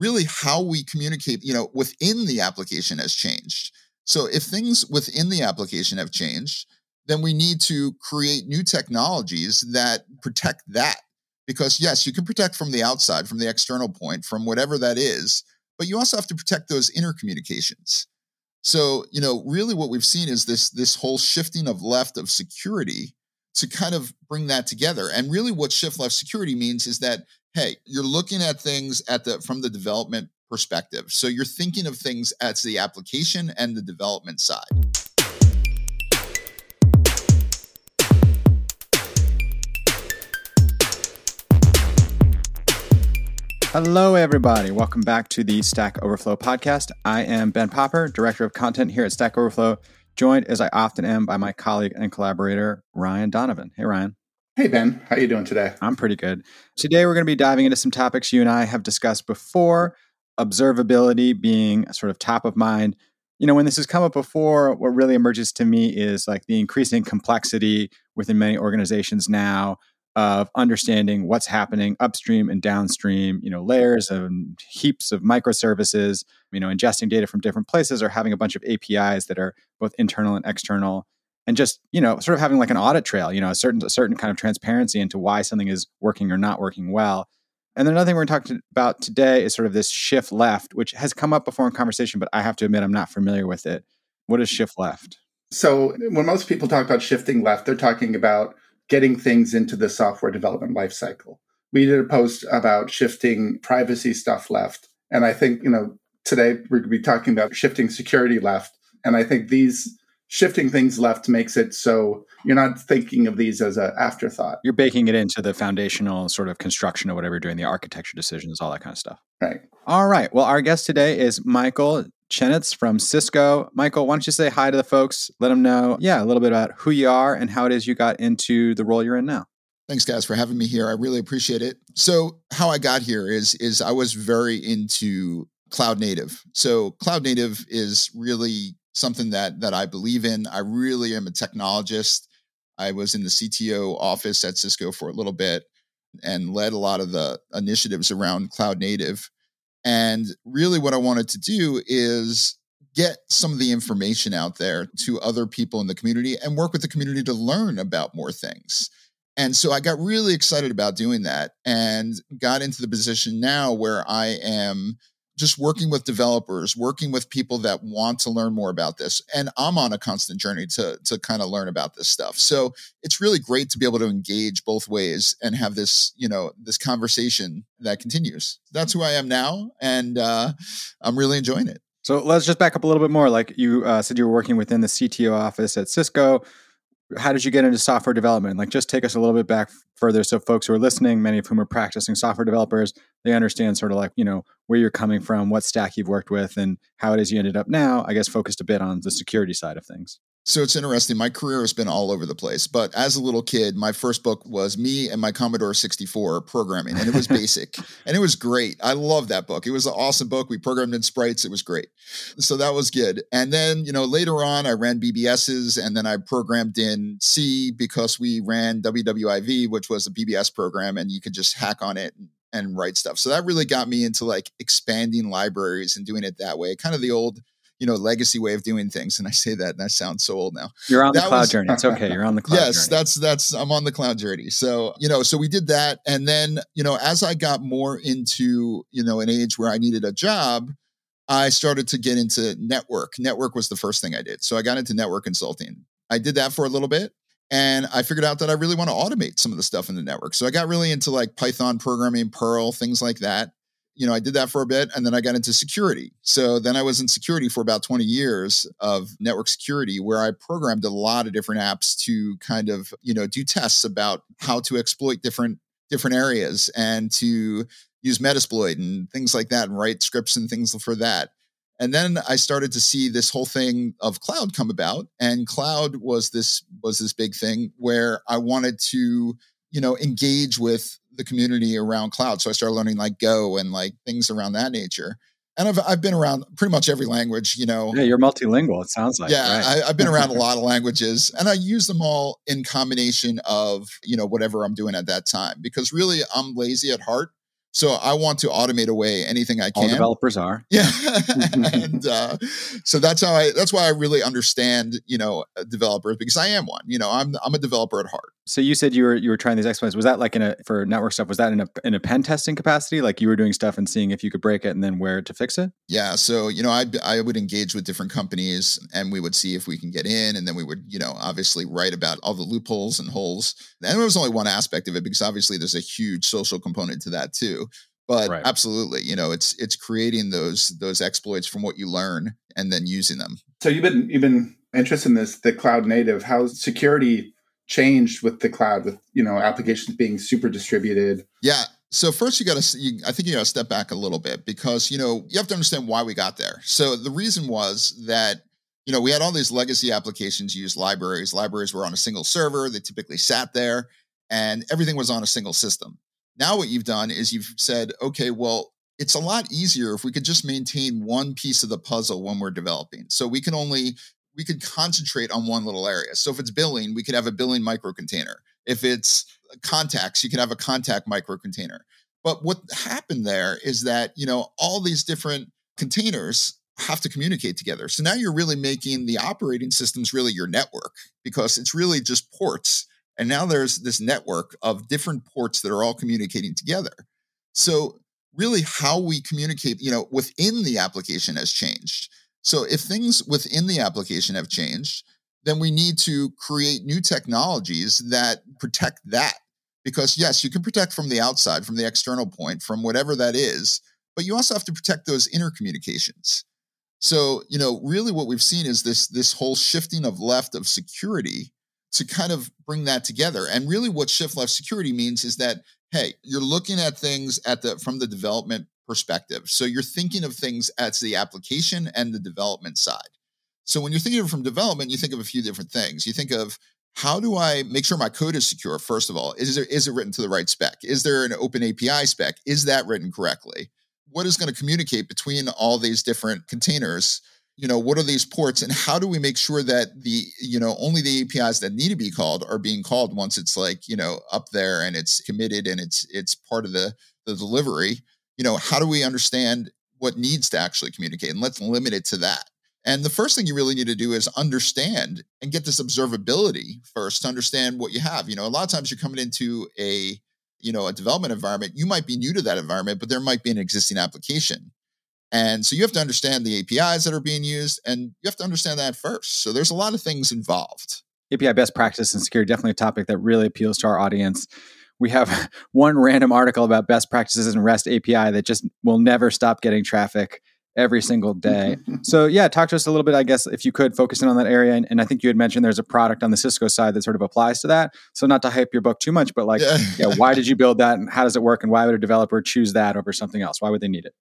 really how we communicate, you know, within the application has changed. So if things within the application have changed, then we need to create new technologies that protect that. Because yes, you can protect from the outside, from the external point, from whatever that is, but you also have to protect those inner communications. So, you know, really what we've seen is this this whole shifting of left of security to kind of bring that together. And really what shift left security means is that hey, you're looking at things at the from the development perspective. So you're thinking of things as the application and the development side. Hello, everybody. Welcome back to the Stack Overflow podcast. I am Ben Popper, Director of Content here at Stack Overflow, joined as I often am by my colleague and collaborator, Ryan Donovan. Hey, Ryan. Hey, Ben. How you doing today? I'm pretty good. Today, we're going to be diving into some topics you and I have discussed before, observability being sort of top of mind. You know, when this has come up before, what really emerges to me is like the increasing complexity within many organizations now of understanding what's happening upstream and downstream, you know, layers and heaps of microservices, you know, ingesting data from different places or having a bunch of APIs that are both internal and external. And just, you know, sort of having like an audit trail, you know, a certain a certain kind of transparency into why something is working or not working well. And then another thing we're going to talk about today is sort of this shift left, which has come up before in conversation, but I have to admit I'm not familiar with it. What is shift left? So when most people talk about shifting left, they're talking about getting things into the software development lifecycle. We did a post about shifting privacy stuff left. And I think, you know, today we're going to be talking about shifting security left. And I think these shifting things left makes it so you're not thinking of these as an afterthought. You're baking it into the foundational sort of construction of whatever you're doing, the architecture decisions, all that kind of stuff. Right. All right. Well, our guest today is Michael Chenetz from Cisco. Michael, why don't you say hi to the folks? Let them know, yeah, a little bit about who you are and how it is you got into the role you're in now. Thanks, guys, for having me here. I really appreciate it. So, how I got here is is I was very into cloud native. So, cloud native is really something that that I believe in. I really am a technologist. I was in the CTO office at Cisco for a little bit and led a lot of the initiatives around cloud native. And really, what I wanted to do is get some of the information out there to other people in the community and work with the community to learn about more things. And so I got really excited about doing that and got into the position now where I am just working with developers, working with people that want to learn more about this. And I'm on a constant journey to, to kind of learn about this stuff. So it's really great to be able to engage both ways and have this, you know, this conversation that continues. That's who I am now. And uh, I'm really enjoying it. So let's just back up a little bit more. Like you uh, said, you were working within the CTO office at Cisco how did you get into software development? Like, just take us a little bit back further so folks who are listening, many of whom are practicing software developers, they understand sort of like, you know, where you're coming from, what stack you've worked with, and how it is you ended up now, I guess, focused a bit on the security side of things. So it's interesting. My career has been all over the place. But as a little kid, my first book was me and my Commodore 64 programming, and it was basic and it was great. I love that book. It was an awesome book. We programmed in sprites. It was great. So that was good. And then, you know, later on, I ran BBSs and then I programmed in C because we ran WWIV, which was a BBS program, and you could just hack on it and, and write stuff. So that really got me into like expanding libraries and doing it that way, kind of the old you know legacy way of doing things. And I say that, and that sounds so old now. You're on that the cloud was, journey. It's okay. You're on the cloud. yes, journey. that's that's I'm on the cloud journey. So you know, so we did that, and then you know, as I got more into you know an age where I needed a job. I started to get into network. Network was the first thing I did. So I got into network consulting. I did that for a little bit and I figured out that I really want to automate some of the stuff in the network. So I got really into like Python programming, Perl, things like that you know, I did that for a bit and then I got into security. So then I was in security for about 20 years of network security where I programmed a lot of different apps to kind of, you know, do tests about how to exploit different different areas and to use Metasploit and things like that and write scripts and things for that. And then I started to see this whole thing of cloud come about and cloud was this was this big thing where I wanted to, you know, engage with the community around cloud. So I started learning like Go and like things around that nature. And I've, I've been around pretty much every language, you know. Yeah, you're multilingual, it sounds like. Yeah, right. I, have been around a lot of languages and I use them all in combination of, you know, whatever I'm doing at that time because really I'm lazy at heart. So I want to automate away anything I can. All developers are. Yeah, and uh, so that's how I. That's why I really understand, you know, uh, developers because I am one. You know, I'm I'm a developer at heart. So you said you were you were trying these exploits. Was that like in a for network stuff? Was that in a in a pen testing capacity? Like you were doing stuff and seeing if you could break it and then where to fix it? Yeah. So you know, I I would engage with different companies and we would see if we can get in, and then we would you know obviously write about all the loopholes and holes. And there was only one aspect of it because obviously there's a huge social component to that too. But right. absolutely, you know, it's it's creating those those exploits from what you learn and then using them. So you've been you've been interested in this the cloud native how security changed with the cloud with you know applications being super distributed. Yeah. So first you got to i think you got to step back a little bit because you know you have to understand why we got there. So the reason was that you know we had all these legacy applications use libraries. Libraries were on a single server. They typically sat there and everything was on a single system. Now what you've done is you've said okay well it's a lot easier if we could just maintain one piece of the puzzle when we're developing. So we can only we could concentrate on one little area. So if it's billing, we could have a billing micro container. If it's contacts, you could have a contact micro container. But what happened there is that, you know, all these different containers have to communicate together. So now you're really making the operating systems really your network because it's really just ports. And now there's this network of different ports that are all communicating together. So really how we communicate, you know, within the application has changed. So if things within the application have changed, then we need to create new technologies that protect that. Because yes, you can protect from the outside, from the external point, from whatever that is, but you also have to protect those inner communications. So, you know, really what we've seen is this this whole shifting of left of security to kind of bring that together. And really what shift left security means is that hey, you're looking at things at the from the development perspective. So you're thinking of things as the application and the development side. So when you're thinking from development, you think of a few different things. You think of how do I make sure my code is secure? First of all, is there is it written to the right spec? Is there an open API spec? Is that written correctly? What is going to communicate between all these different containers? You know, what are these ports and how do we make sure that the, you know, only the APIs that need to be called are being called once it's like, you know, up there and it's committed and it's it's part of the the delivery you know, how do we understand what needs to actually communicate? And let's limit it to that. And the first thing you really need to do is understand and get this observability first to understand what you have. You know, a lot of times you're coming into a, you know, a development environment, you might be new to that environment, but there might be an existing application. And so you have to understand the APIs that are being used and you have to understand that first. So there's a lot of things involved. API best practice and security definitely a topic that really appeals to our audience we have one random article about best practices in REST API that just will never stop getting traffic every single day. so yeah, talk to us a little bit, I guess, if you could focus in on that area. And, and, I think you had mentioned there's a product on the Cisco side that sort of applies to that. So not to hype your book too much, but like, yeah. yeah, why did you build that and how does it work? And why would a developer choose that over something else? Why would they need it?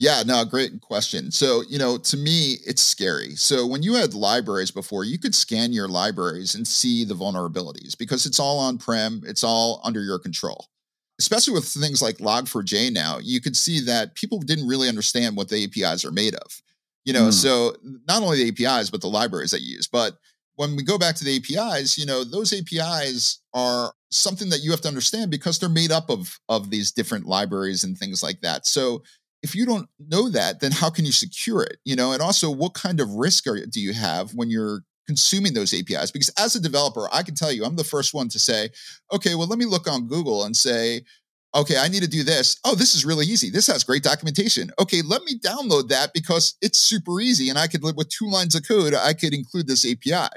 Yeah, no, great question. So, you know, to me, it's scary. So, when you had libraries before, you could scan your libraries and see the vulnerabilities because it's all on prem, it's all under your control. Especially with things like Log4j now, you could see that people didn't really understand what the APIs are made of. You know, mm. so not only the APIs, but the libraries that you use. But when we go back to the APIs, you know, those APIs are something that you have to understand because they're made up of of these different libraries and things like that. So if you don't know that, then how can you secure it? You know, and also what kind of risk are, do you have when you're consuming those APIs? Because as a developer, I can tell you, I'm the first one to say, okay, well, let me look on Google and say, okay, I need to do this. Oh, this is really easy. This has great documentation. Okay, let me download that because it's super easy and I could live with two lines of code. I could include this API.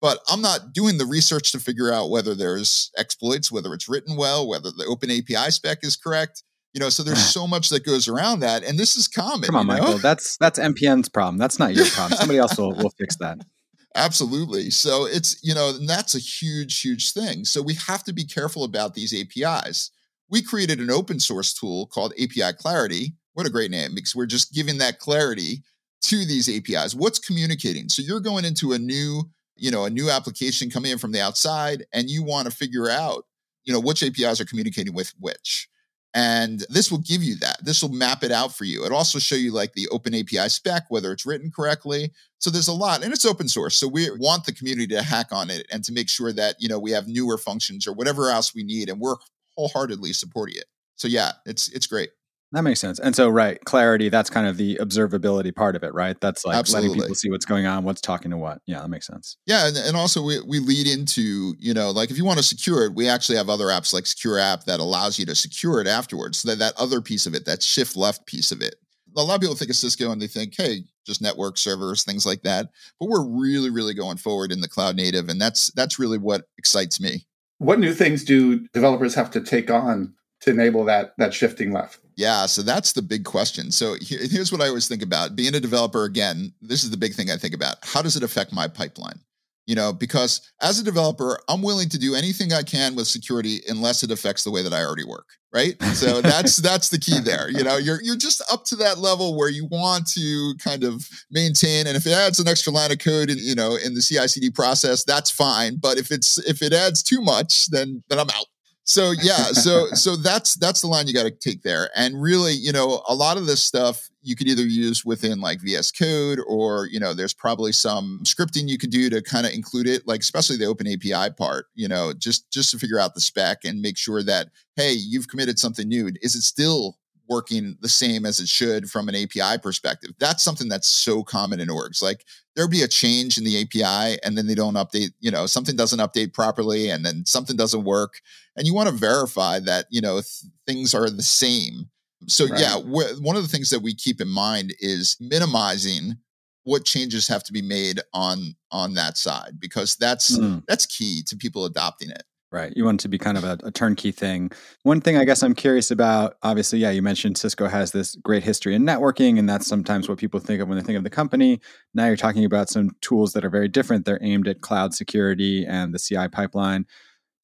But I'm not doing the research to figure out whether there's exploits, whether it's written well, whether the open API spec is correct. You know, so there's mm. so much that goes around that, and this is common. Come on, you know? Michael. That's that's NPM's problem. That's not your problem. Somebody else will will fix that. Absolutely. So it's you know, and that's a huge, huge thing. So we have to be careful about these APIs. We created an open source tool called API Clarity. What a great name! Because we're just giving that clarity to these APIs. What's communicating? So you're going into a new, you know, a new application coming in from the outside, and you want to figure out, you know, which APIs are communicating with which. And this will give you that. This will map it out for you. It'll also show you like the open API spec, whether it's written correctly. So there's a lot and it's open source. So we want the community to hack on it and to make sure that, you know, we have newer functions or whatever else we need. And we're wholeheartedly supporting it. so yeah, it's it's great. That makes sense. And so, right, clarity, that's kind of the observability part of it, right? That's like Absolutely. letting people see what's going on, what's talking to what. Yeah, that makes sense. Yeah. And, and also, we, we lead into, you know, like if you want to secure it, we actually have other apps like Secure App that allows you to secure it afterwards. So that, that other piece of it, that shift left piece of it. A lot of people think of Cisco and they think, hey, just network servers, things like that. But we're really, really going forward in the cloud native. And that's that's really what excites me. What new things do developers have to take on to enable that that shifting left? Yeah, so that's the big question. So here, here's what I always think about being a developer. Again, this is the big thing I think about. How does it affect my pipeline? You know, because as a developer, I'm willing to do anything I can with security unless it affects the way that I already work. Right. So that's that's the key there. You know, you're you're just up to that level where you want to kind of maintain. And if it adds an extra line of code, in, you know, in the CI/CD process, that's fine. But if it's if it adds too much, then then I'm out so yeah so so that's that's the line you got to take there and really you know a lot of this stuff you could either use within like vs code or you know there's probably some scripting you could do to kind of include it like especially the open api part you know just just to figure out the spec and make sure that hey you've committed something new is it still working the same as it should from an API perspective. That's something that's so common in orgs. Like there'll be a change in the API and then they don't update, you know, something doesn't update properly and then something doesn't work. And you want to verify that, you know, th- things are the same. So, right. yeah, one of the things that we keep in mind is minimizing what changes have to be made on on that side because that's mm. that's key to people adopting it Right. You want it to be kind of a, a, turnkey thing. One thing I guess I'm curious about, obviously, yeah, you mentioned Cisco has this great history in networking, and that's sometimes what people think of when they think of the company. Now you're talking about some tools that are very different. They're aimed at cloud security and the CI pipeline.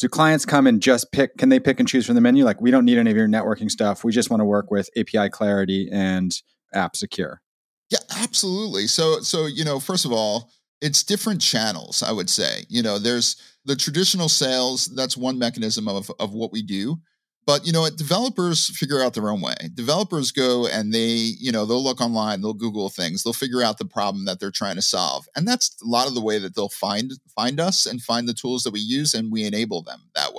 Do clients come and just pick, can they pick and choose from the menu? Like, we don't need any of your networking stuff. We just want to work with API clarity and app secure. Yeah, absolutely. So, so, you know, first of all, it's different channels, I would say. You know, there's, the traditional sales that's one mechanism of, of what we do but you know what developers figure out their own way. Developers go and they you know they'll look online they'll google things they'll figure out the problem that they're trying to solve. And that's a lot of the way that they'll find find us and find the tools that we use and we enable them that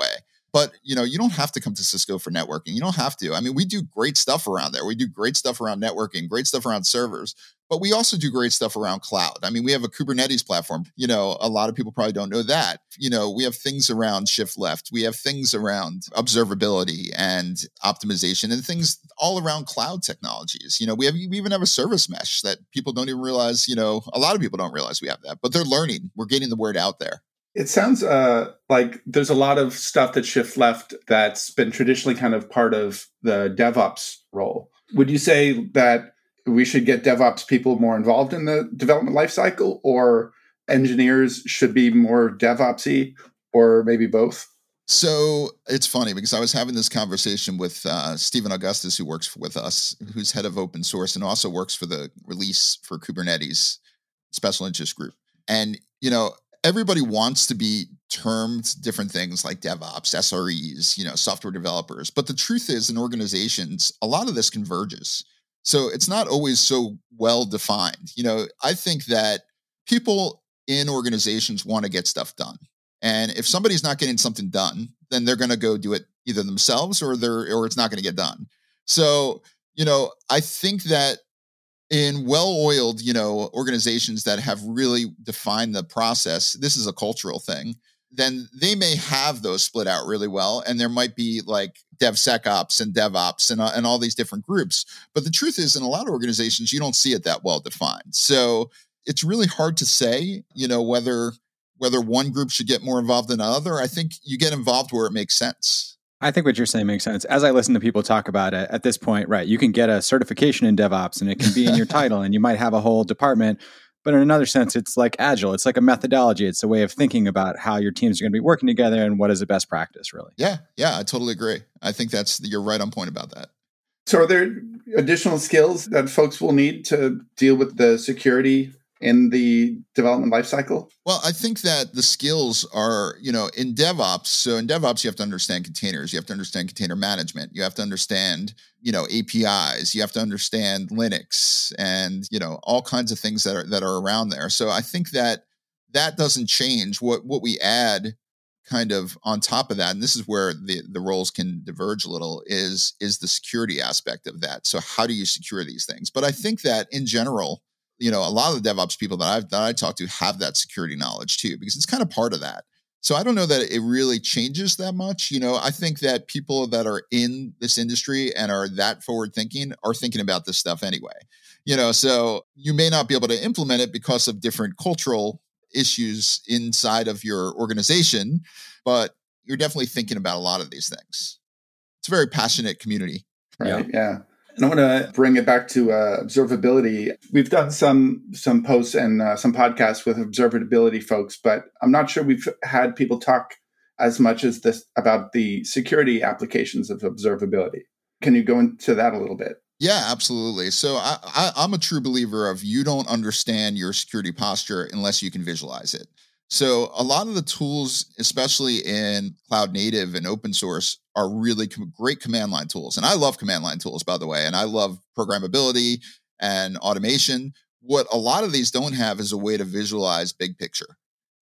but you know you don't have to come to cisco for networking you don't have to i mean we do great stuff around there we do great stuff around networking great stuff around servers but we also do great stuff around cloud. I mean, we have a Kubernetes platform. You know, a lot of people probably don't know that. You know, we have things around shift left. We have things around observability and optimization and things all around cloud technologies. You know, we have we even have a service mesh that people don't even realize, you know, a lot of people don't realize we have that, but they're learning. We're getting the word out there. It sounds uh, like there's a lot of stuff that shift left that's been traditionally kind of part of the DevOps role. Would you say that we should get DevOps people more involved in the development lifecycle, or engineers should be more DevOpsy, or maybe both? So it's funny because I was having this conversation with uh, Stephen Augustus, who works with us, who's head of open source and also works for the release for Kubernetes special interest group. And, you know, everybody wants to be termed different things like DevOps, SREs, you know, software developers. But the truth is, in organizations, a lot of this converges. So it's not always so well defined. You know, I think that people in organizations want to get stuff done. And if somebody's not getting something done, then they're going to go do it either themselves or they're or it's not going to get done. So, you know, I think that in well-oiled, you know, organizations that have really defined the process, this is a cultural thing then they may have those split out really well. And there might be like DevSecOps and DevOps and, uh, and all these different groups. But the truth is, in a lot of organizations, you don't see it that well defined. So it's really hard to say, you know, whether whether one group should get more involved than another. I think you get involved where it makes sense. I think what you're saying makes sense. As I listen to people talk about it at this point, right, you can get a certification in DevOps and it can be in your title and you might have a whole department but in another sense, it's like agile. It's like a methodology. It's a way of thinking about how your teams are going to be working together and what is the best practice, really. Yeah, yeah, I totally agree. I think that's you're right on point about that. So, are there additional skills that folks will need to deal with the security in the development lifecycle? Well, I think that the skills are, you know, in DevOps. So in DevOps, you have to understand containers, you have to understand container management, you have to understand, you know, APIs, you have to understand Linux, and you know, all kinds of things that are that are around there. So I think that that doesn't change. What what we add kind of on top of that, and this is where the, the roles can diverge a little, is is the security aspect of that. So how do you secure these things? But I think that in general, you know, a lot of the DevOps people that I've that I talk to have that security knowledge too, because it's kind of part of that. So I don't know that it really changes that much. You know, I think that people that are in this industry and are that forward thinking are thinking about this stuff anyway. You know, so you may not be able to implement it because of different cultural issues inside of your organization, but you're definitely thinking about a lot of these things. It's a very passionate community. Right. Yeah. yeah. And I want to bring it back to uh, observability. We've done some some posts and uh, some podcasts with observability folks, but I'm not sure we've had people talk as much as this about the security applications of observability. Can you go into that a little bit? Yeah, absolutely. So I, I, I'm a true believer of you don't understand your security posture unless you can visualize it. So a lot of the tools, especially in cloud native and open source, are really com- great command line tools. And I love command line tools, by the way, and I love programmability and automation. What a lot of these don't have is a way to visualize big picture.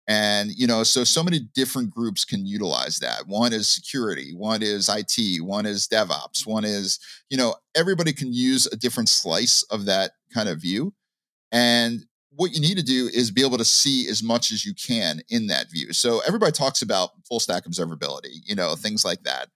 And, you know, so so many different groups can utilize that. One is security, one is IT, one is DevOps, one is, you know, everybody can use a different slice of that kind of view. And what you need to do is be able to see as much as you can in that view. So everybody talks about full stack observability, you know, things like that.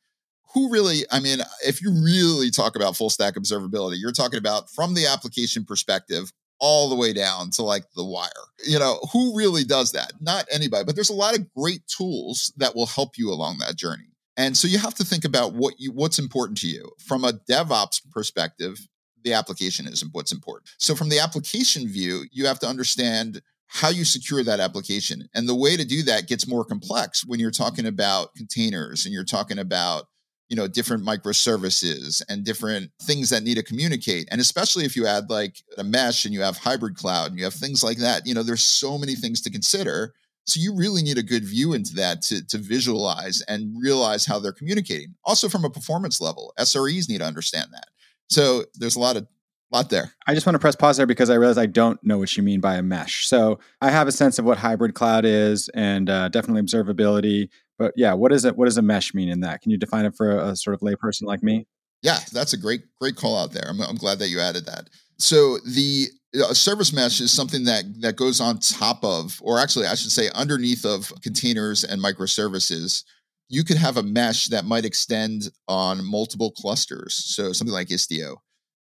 Who really, I mean, if you really talk about full stack observability, you're talking about from the application perspective all the way down to like the wire. You know, who really does that? Not anybody, but there's a lot of great tools that will help you along that journey. And so you have to think about what you what's important to you. From a DevOps perspective, the application is what's important. So from the application view, you have to understand how you secure that application. And the way to do that gets more complex when you're talking about containers and you're talking about you know different microservices and different things that need to communicate and especially if you add like a mesh and you have hybrid cloud and you have things like that you know there's so many things to consider so you really need a good view into that to, to visualize and realize how they're communicating also from a performance level sres need to understand that so there's a lot of lot there. I just want to press pause there because I realize I don't know what you mean by a mesh. So I have a sense of what hybrid cloud is and uh, definitely observability. But yeah, what is it? What does a mesh mean in that? Can you define it for a, a sort of layperson like me? Yeah, that's a great great call out there. I'm, I'm glad that you added that. So the a service mesh is something that that goes on top of, or actually, I should say, underneath of containers and microservices. You could have a mesh that might extend on multiple clusters. So something like Istio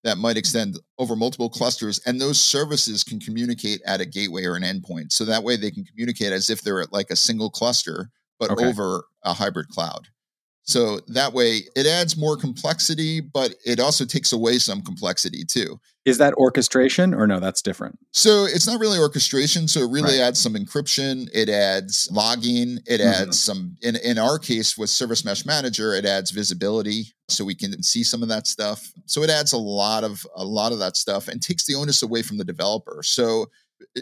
that might mm-hmm. extend over multiple clusters, and those services can communicate at a gateway or an endpoint. So that way, they can communicate as if they're at like a single cluster but okay. over a hybrid cloud. So that way it adds more complexity, but it also takes away some complexity too. Is that orchestration or no? That's different. So it's not really orchestration. So it really right. adds some encryption. It adds logging. It mm-hmm. adds some, in, in our case with Service Mesh Manager, it adds visibility so we can see some of that stuff. So it adds a lot of, a lot of that stuff and takes the onus away from the developer. So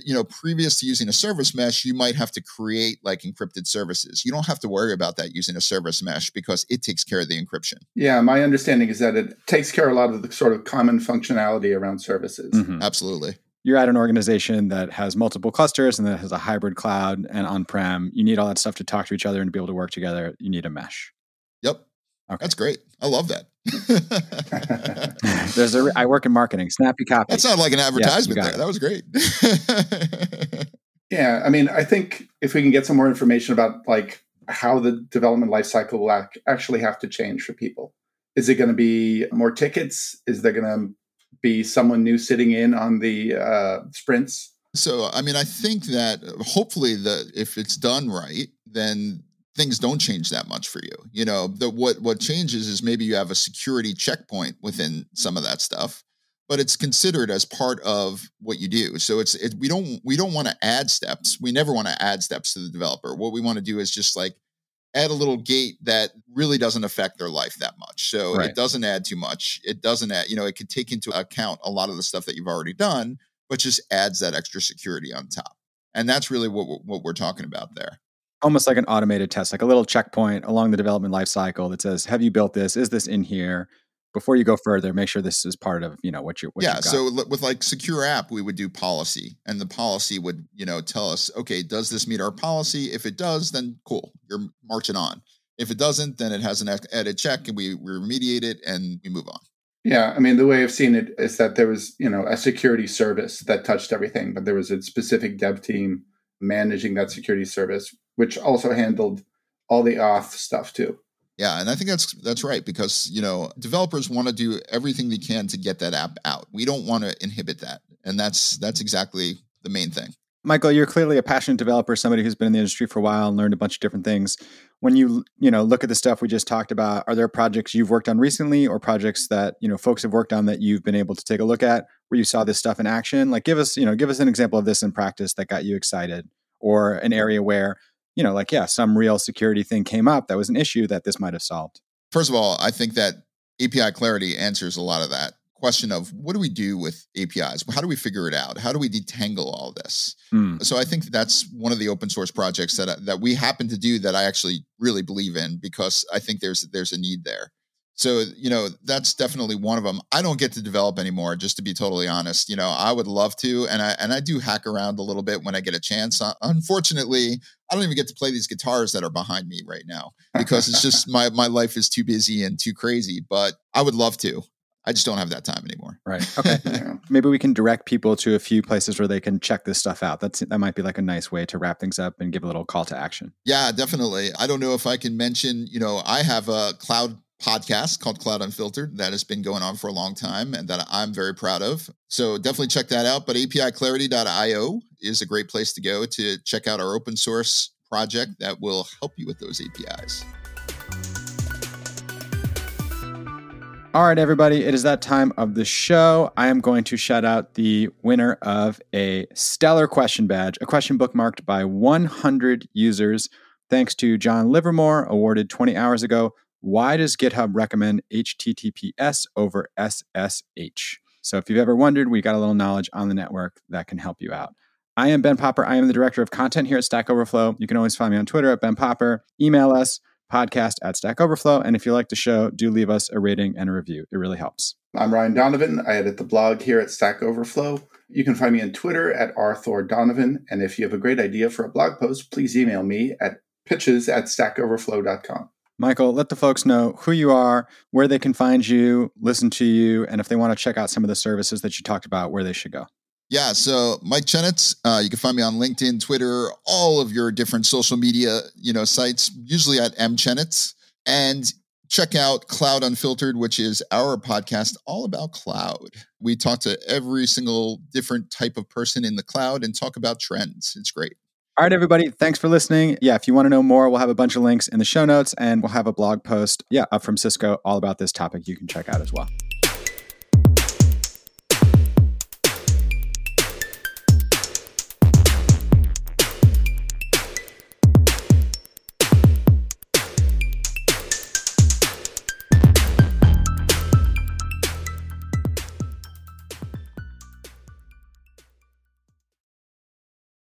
you know, previous to using a service mesh, you might have to create like encrypted services. You don't have to worry about that using a service mesh because it takes care of the encryption. Yeah, my understanding is that it takes care of a lot of the sort of common functionality around services. Mm-hmm. Absolutely. You're at an organization that has multiple clusters and that has a hybrid cloud and on prem. You need all that stuff to talk to each other and to be able to work together. You need a mesh. Yep. Okay. That's great. I love that. There's a. I work in marketing. Snappy copy. That sounded like an advertisement yeah, there. It. That was great. yeah, I mean, I think if we can get some more information about like how the development lifecycle will actually have to change for people. Is it going to be more tickets? Is there going to be someone new sitting in on the uh, sprints? So, I mean, I think that hopefully, that if it's done right, then things don't change that much for you. You know, the what what changes is maybe you have a security checkpoint within some of that stuff, but it's considered as part of what you do. So it's it, we don't we don't want to add steps. We never want to add steps to the developer. What we want to do is just like add a little gate that really doesn't affect their life that much. So right. it doesn't add too much. It doesn't add, you know, it could take into account a lot of the stuff that you've already done, but just adds that extra security on top. And that's really what what we're talking about there almost like an automated test, like a little checkpoint along the development lifecycle that says, "Have you built this? Is this in here?" before you go further, make sure this is part of you know what you're. What yeah. So with like secure app, we would do policy, and the policy would you know tell us, okay, does this meet our policy? If it does, then cool, you're marching on. If it doesn't, then it has an edit check, and we, we remediate it, and we move on. Yeah, I mean, the way I've seen it is that there was, you know, a security service that touched everything, but there was a specific dev team managing that security service, which also handled all the auth stuff too. Yeah, and I think that's that's right because you know developers want to do everything they can to get that app out. We don't want to inhibit that, and that's that's exactly the main thing. Michael, you're clearly a passionate developer, somebody who's been in the industry for a while and learned a bunch of different things. When you, you know, look at the stuff we just talked about, are there projects you've worked on recently or projects that, you know, folks have worked on that you've been able to take a look at where you saw this stuff in action? Like give us, you know, give us an example of this in practice that got you excited or an area where, you know, like yeah, some real security thing came up that was an issue that this might have solved. First of all, I think that API clarity answers a lot of that question of what do we do with APIs? How do we figure it out? How do we detangle all this? Mm. So I think that's one of the open source projects that that we happen to do that I actually really believe in because I think there's there's a need there. So, you know, that's definitely one of them. I don't get to develop anymore, just to be totally honest. You know, I would love to, and I and I do hack around a little bit when I get a chance. Uh, unfortunately, I don't even get to play these guitars that are behind me right now because it's just my my life is too busy and too crazy. But I would love to. I just don't have that time anymore. Right. Okay. yeah. Maybe we can direct people to a few places where they can check this stuff out. That's that might be like a nice way to wrap things up and give a little call to action. Yeah, definitely. I don't know if I can mention, you know, I have a cloud podcast called Cloud Unfiltered that has been going on for a long time and that I'm very proud of. So definitely check that out. But APIClarity.io is a great place to go to check out our open source project that will help you with those APIs. All right, everybody, it is that time of the show. I am going to shout out the winner of a stellar question badge, a question bookmarked by 100 users. Thanks to John Livermore, awarded 20 hours ago. Why does GitHub recommend HTTPS over SSH? So, if you've ever wondered, we got a little knowledge on the network that can help you out. I am Ben Popper. I am the director of content here at Stack Overflow. You can always find me on Twitter at Ben Popper. Email us podcast at Stack Overflow. And if you like the show, do leave us a rating and a review. It really helps. I'm Ryan Donovan. I edit the blog here at Stack Overflow. You can find me on Twitter at rthordonovan. And if you have a great idea for a blog post, please email me at pitches at stackoverflow.com. Michael, let the folks know who you are, where they can find you, listen to you, and if they want to check out some of the services that you talked about, where they should go. Yeah, so Mike Chenetz, uh, you can find me on LinkedIn, Twitter, all of your different social media, you know, sites, usually at M Chenetz. And check out Cloud Unfiltered, which is our podcast all about cloud. We talk to every single different type of person in the cloud and talk about trends. It's great. All right, everybody. Thanks for listening. Yeah, if you want to know more, we'll have a bunch of links in the show notes and we'll have a blog post, yeah, up from Cisco all about this topic you can check out as well.